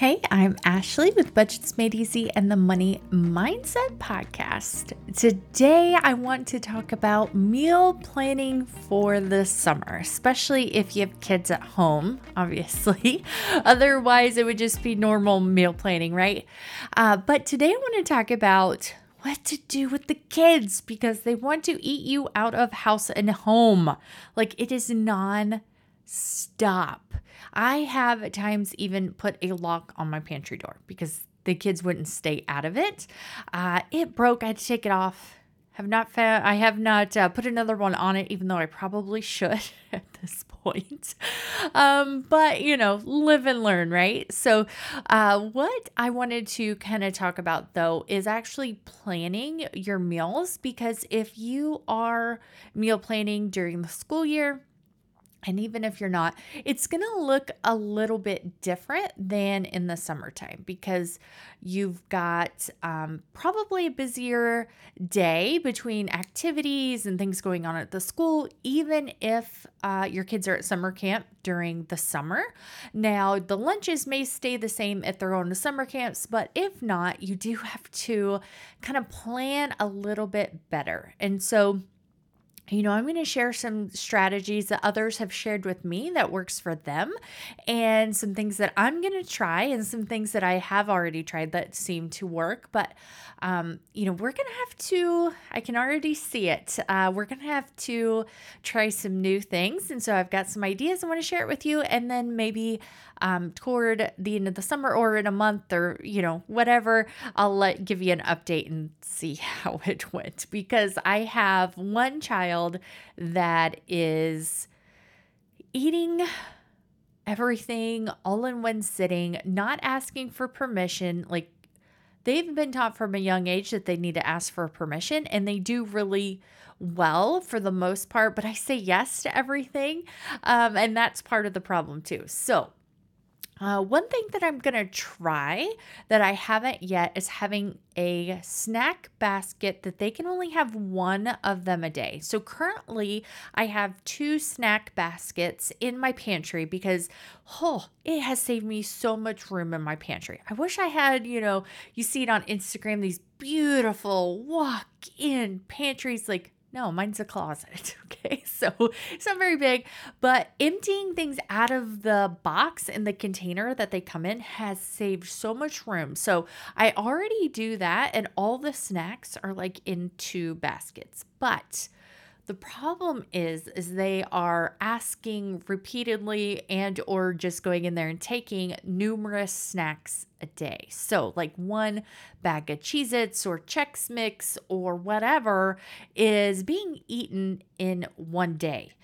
Hey, I'm Ashley with Budgets Made Easy and the Money Mindset Podcast. Today, I want to talk about meal planning for the summer, especially if you have kids at home, obviously. Otherwise, it would just be normal meal planning, right? Uh, but today, I want to talk about what to do with the kids because they want to eat you out of house and home. Like it is non stop. I have at times even put a lock on my pantry door because the kids wouldn't stay out of it. Uh, it broke. I had to take it off. Have not found. I have not uh, put another one on it, even though I probably should at this point. Um, but you know, live and learn, right? So, uh, what I wanted to kind of talk about though is actually planning your meals because if you are meal planning during the school year and even if you're not, it's going to look a little bit different than in the summertime because you've got um, probably a busier day between activities and things going on at the school, even if uh, your kids are at summer camp during the summer. Now, the lunches may stay the same if they're going to summer camps, but if not, you do have to kind of plan a little bit better. And so, you know, I'm going to share some strategies that others have shared with me that works for them and some things that I'm going to try and some things that I have already tried that seem to work. But, um, you know, we're going to have to, I can already see it. Uh, we're going to have to try some new things. And so I've got some ideas I want to share it with you. And then maybe um, toward the end of the summer or in a month or, you know, whatever, I'll let give you an update and see how it went because I have one child that is eating everything all in one sitting, not asking for permission. Like they've been taught from a young age that they need to ask for permission, and they do really well for the most part. But I say yes to everything, um, and that's part of the problem too. So uh, one thing that I'm going to try that I haven't yet is having a snack basket that they can only have one of them a day. So currently, I have two snack baskets in my pantry because, oh, it has saved me so much room in my pantry. I wish I had, you know, you see it on Instagram, these beautiful walk in pantries like no, mine's a closet. Okay. So it's not very big, but emptying things out of the box and the container that they come in has saved so much room. So I already do that, and all the snacks are like in two baskets. But the problem is is they are asking repeatedly and or just going in there and taking numerous snacks a day. So like one bag of Cheez-Its or Chex Mix or whatever is being eaten in one day.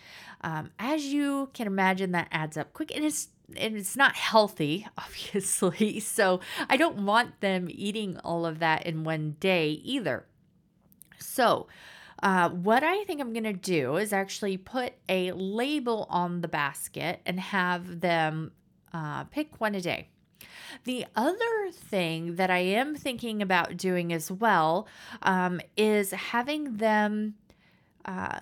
Um, as you can imagine, that adds up quick and it's and it's not healthy, obviously. So I don't want them eating all of that in one day either. So uh, what I think I'm going to do is actually put a label on the basket and have them uh, pick one a day. The other thing that I am thinking about doing as well um, is having them uh,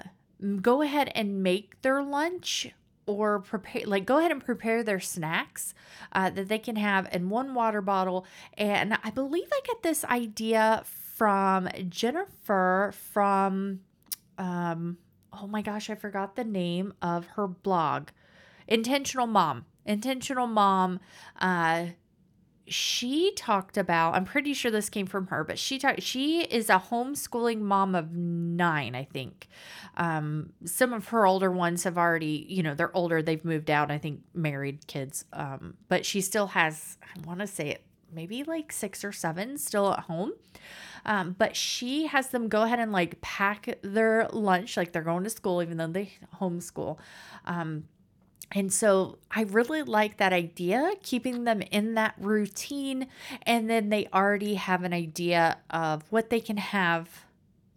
go ahead and make their lunch or prepare like go ahead and prepare their snacks uh, that they can have in one water bottle and i believe i get this idea from Jennifer from um oh my gosh, I forgot the name of her blog. Intentional Mom. Intentional Mom uh she talked about i'm pretty sure this came from her but she talked she is a homeschooling mom of nine i think um, some of her older ones have already you know they're older they've moved out i think married kids um, but she still has i want to say it maybe like six or seven still at home. Um, but she has them go ahead and like pack their lunch, like they're going to school, even though they homeschool. Um, and so I really like that idea, keeping them in that routine. And then they already have an idea of what they can have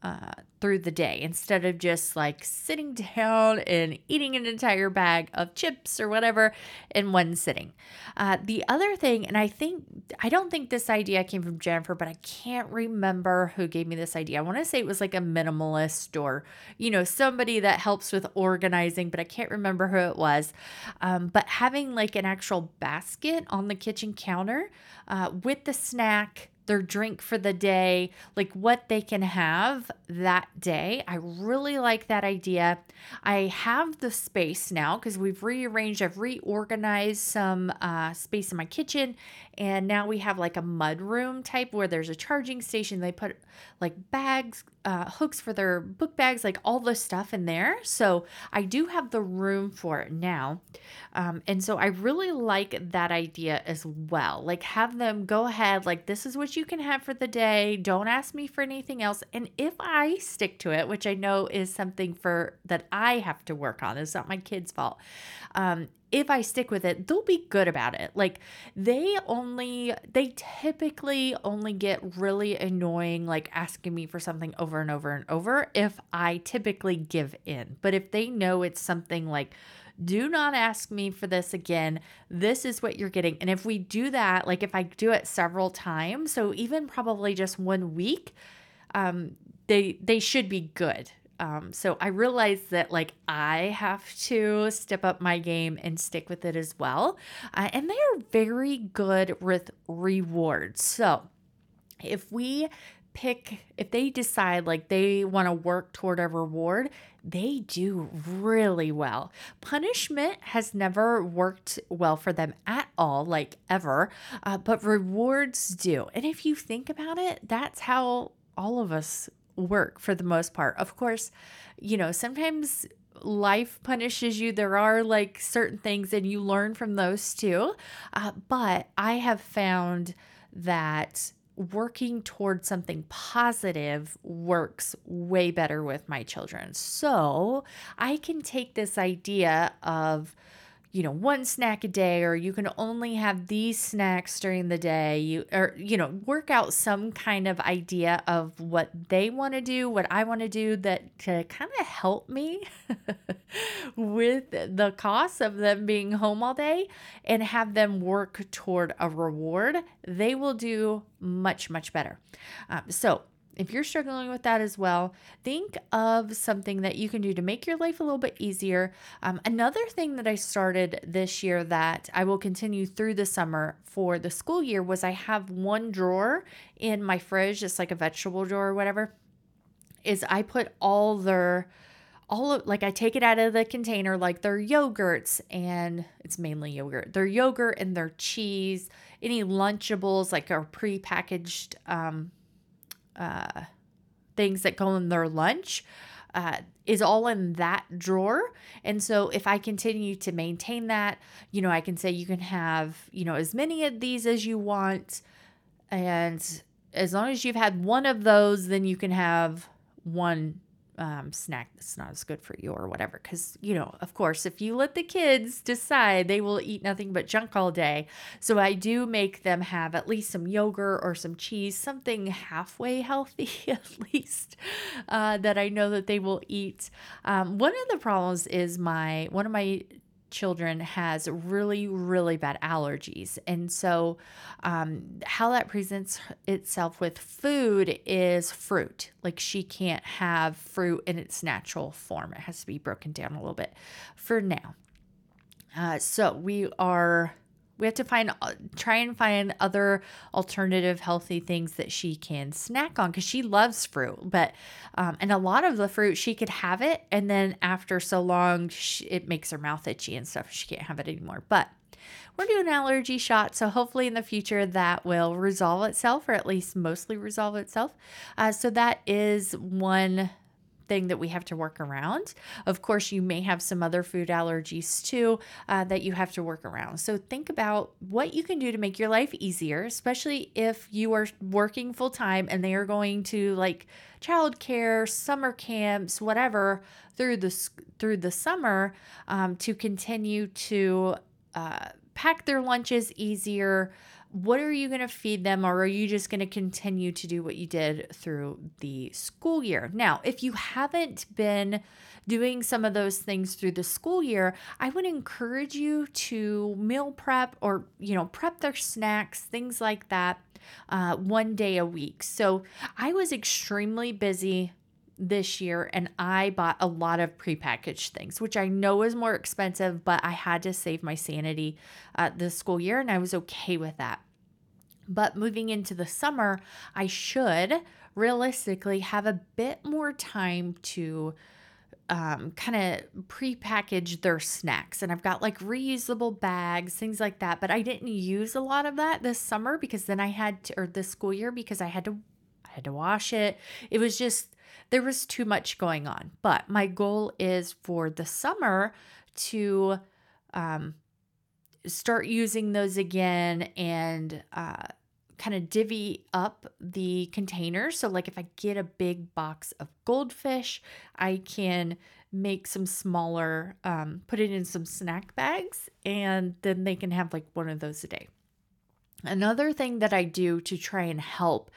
uh, through the day instead of just like sitting down and eating an entire bag of chips or whatever in one sitting. Uh, the other thing, and I think, I don't think this idea came from Jennifer, but I can't remember who gave me this idea. I want to say it was like a minimalist or, you know, somebody that helps with organizing, but I can't remember who it was. Um, but having like an actual basket on the kitchen counter uh, with the snack their drink for the day, like what they can have that day. I really like that idea. I have the space now because we've rearranged, I've reorganized some uh, space in my kitchen, and now we have like a mud room type where there's a charging station. They put like bags, uh, hooks for their book bags, like all the stuff in there. So I do have the room for it now. Um, and so I really like that idea as well. Like, have them go ahead, like, this is what you can have for the day. Don't ask me for anything else. And if I stick to it, which I know is something for that I have to work on, it's not my kids' fault. Um, if I stick with it, they'll be good about it. Like they only, they typically only get really annoying, like asking me for something over and over and over if I typically give in. But if they know it's something like, do not ask me for this again. This is what you're getting. And if we do that, like if I do it several times, so even probably just one week, um, they they should be good. Um, so I realized that like I have to step up my game and stick with it as well. Uh, and they are very good with rewards. So if we pick, if they decide like they want to work toward a reward, they do really well. Punishment has never worked well for them at all, like ever, uh, but rewards do. And if you think about it, that's how all of us work for the most part. Of course, you know, sometimes life punishes you. There are like certain things, and you learn from those too. Uh, but I have found that working towards something positive works way better with my children. So I can take this idea of, you know, one snack a day, or you can only have these snacks during the day, you or you know, work out some kind of idea of what they want to do, what I want to do that to kind of help me with the cost of them being home all day and have them work toward a reward, they will do much, much better. Um, so if you're struggling with that as well, think of something that you can do to make your life a little bit easier. Um, another thing that I started this year that I will continue through the summer for the school year was I have one drawer in my fridge, just like a vegetable drawer or whatever, is I put all their all of like I take it out of the container like their yogurts and it's mainly yogurt. Their yogurt and their cheese, any lunchables like our prepackaged um uh, things that go in their lunch uh, is all in that drawer. And so if I continue to maintain that, you know, I can say you can have, you know, as many of these as you want. And as long as you've had one of those, then you can have one um, snack that's not as good for you or whatever. Because, you know, of course, if you let the kids decide, they will eat nothing but junk all day. So I do make them have at least some yogurt or some cheese, something halfway healthy at least, uh, that I know that they will eat. Um, one of the problems is my, one of my children has really, really bad allergies. And so, um, how that presents itself with food is fruit. Like, she can't have fruit in its natural form, it has to be broken down a little bit for now. Uh, so, we are we have to find uh, try and find other alternative healthy things that she can snack on because she loves fruit but um, and a lot of the fruit she could have it and then after so long she, it makes her mouth itchy and stuff she can't have it anymore but we're doing allergy shots so hopefully in the future that will resolve itself or at least mostly resolve itself. Uh, so that is one thing that we have to work around. Of course, you may have some other food allergies too uh, that you have to work around. So think about what you can do to make your life easier, especially if you are working full time and they are going to like childcare, summer camps, whatever through the through the summer um, to continue to. Uh, pack their lunches easier? What are you going to feed them, or are you just going to continue to do what you did through the school year? Now, if you haven't been doing some of those things through the school year, I would encourage you to meal prep or, you know, prep their snacks, things like that, uh, one day a week. So I was extremely busy this year and I bought a lot of prepackaged things, which I know is more expensive, but I had to save my sanity uh, this school year and I was okay with that. But moving into the summer, I should realistically have a bit more time to um, kind of pre-package their snacks. And i've got like reusable bags things like that. But i didn't use a lot of that this summer because then i had to or this school year because i had to i had to wash it. It was just there was too much going on. But my goal is for the summer to um, start using those again and uh, kind of divvy up the containers. So, like if I get a big box of goldfish, I can make some smaller, um, put it in some snack bags, and then they can have like one of those a day. Another thing that I do to try and help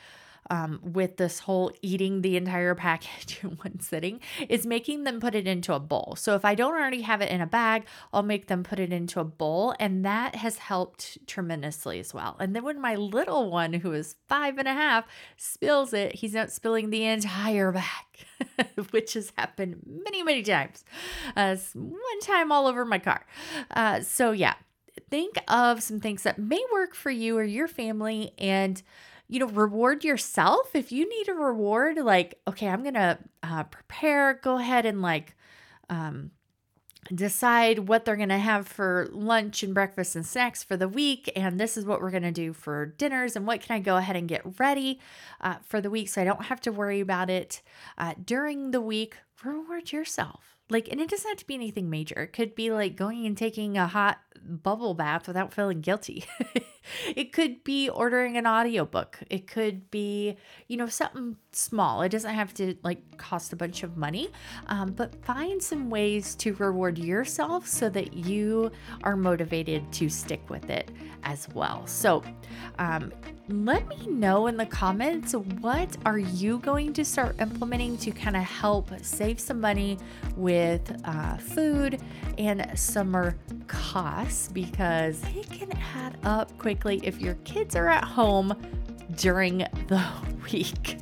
um, with this whole eating the entire package in one sitting is making them put it into a bowl. So if I don't already have it in a bag, I'll make them put it into a bowl, and that has helped tremendously as well. And then when my little one, who is five and a half, spills it, he's not spilling the entire bag, which has happened many, many times. Uh, one time all over my car. Uh, so yeah, think of some things that may work for you or your family and you know, reward yourself. If you need a reward, like, okay, I'm going to uh, prepare, go ahead and like um, decide what they're going to have for lunch and breakfast and snacks for the week. And this is what we're going to do for dinners. And what can I go ahead and get ready uh, for the week so I don't have to worry about it uh, during the week? Reward yourself. Like, and it doesn't have to be anything major. It could be like going and taking a hot bubble bath without feeling guilty. it could be ordering an audiobook. It could be, you know, something small. It doesn't have to like cost a bunch of money, um, but find some ways to reward yourself so that you are motivated to stick with it as well. So, um, let me know in the comments what are you going to start implementing to kind of help save some money with uh, food and summer costs because it can add up quickly if your kids are at home during the week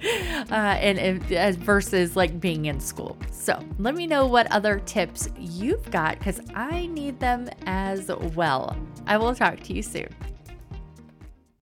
uh, and as versus like being in school. So let me know what other tips you've got because i need them as well. I will talk to you soon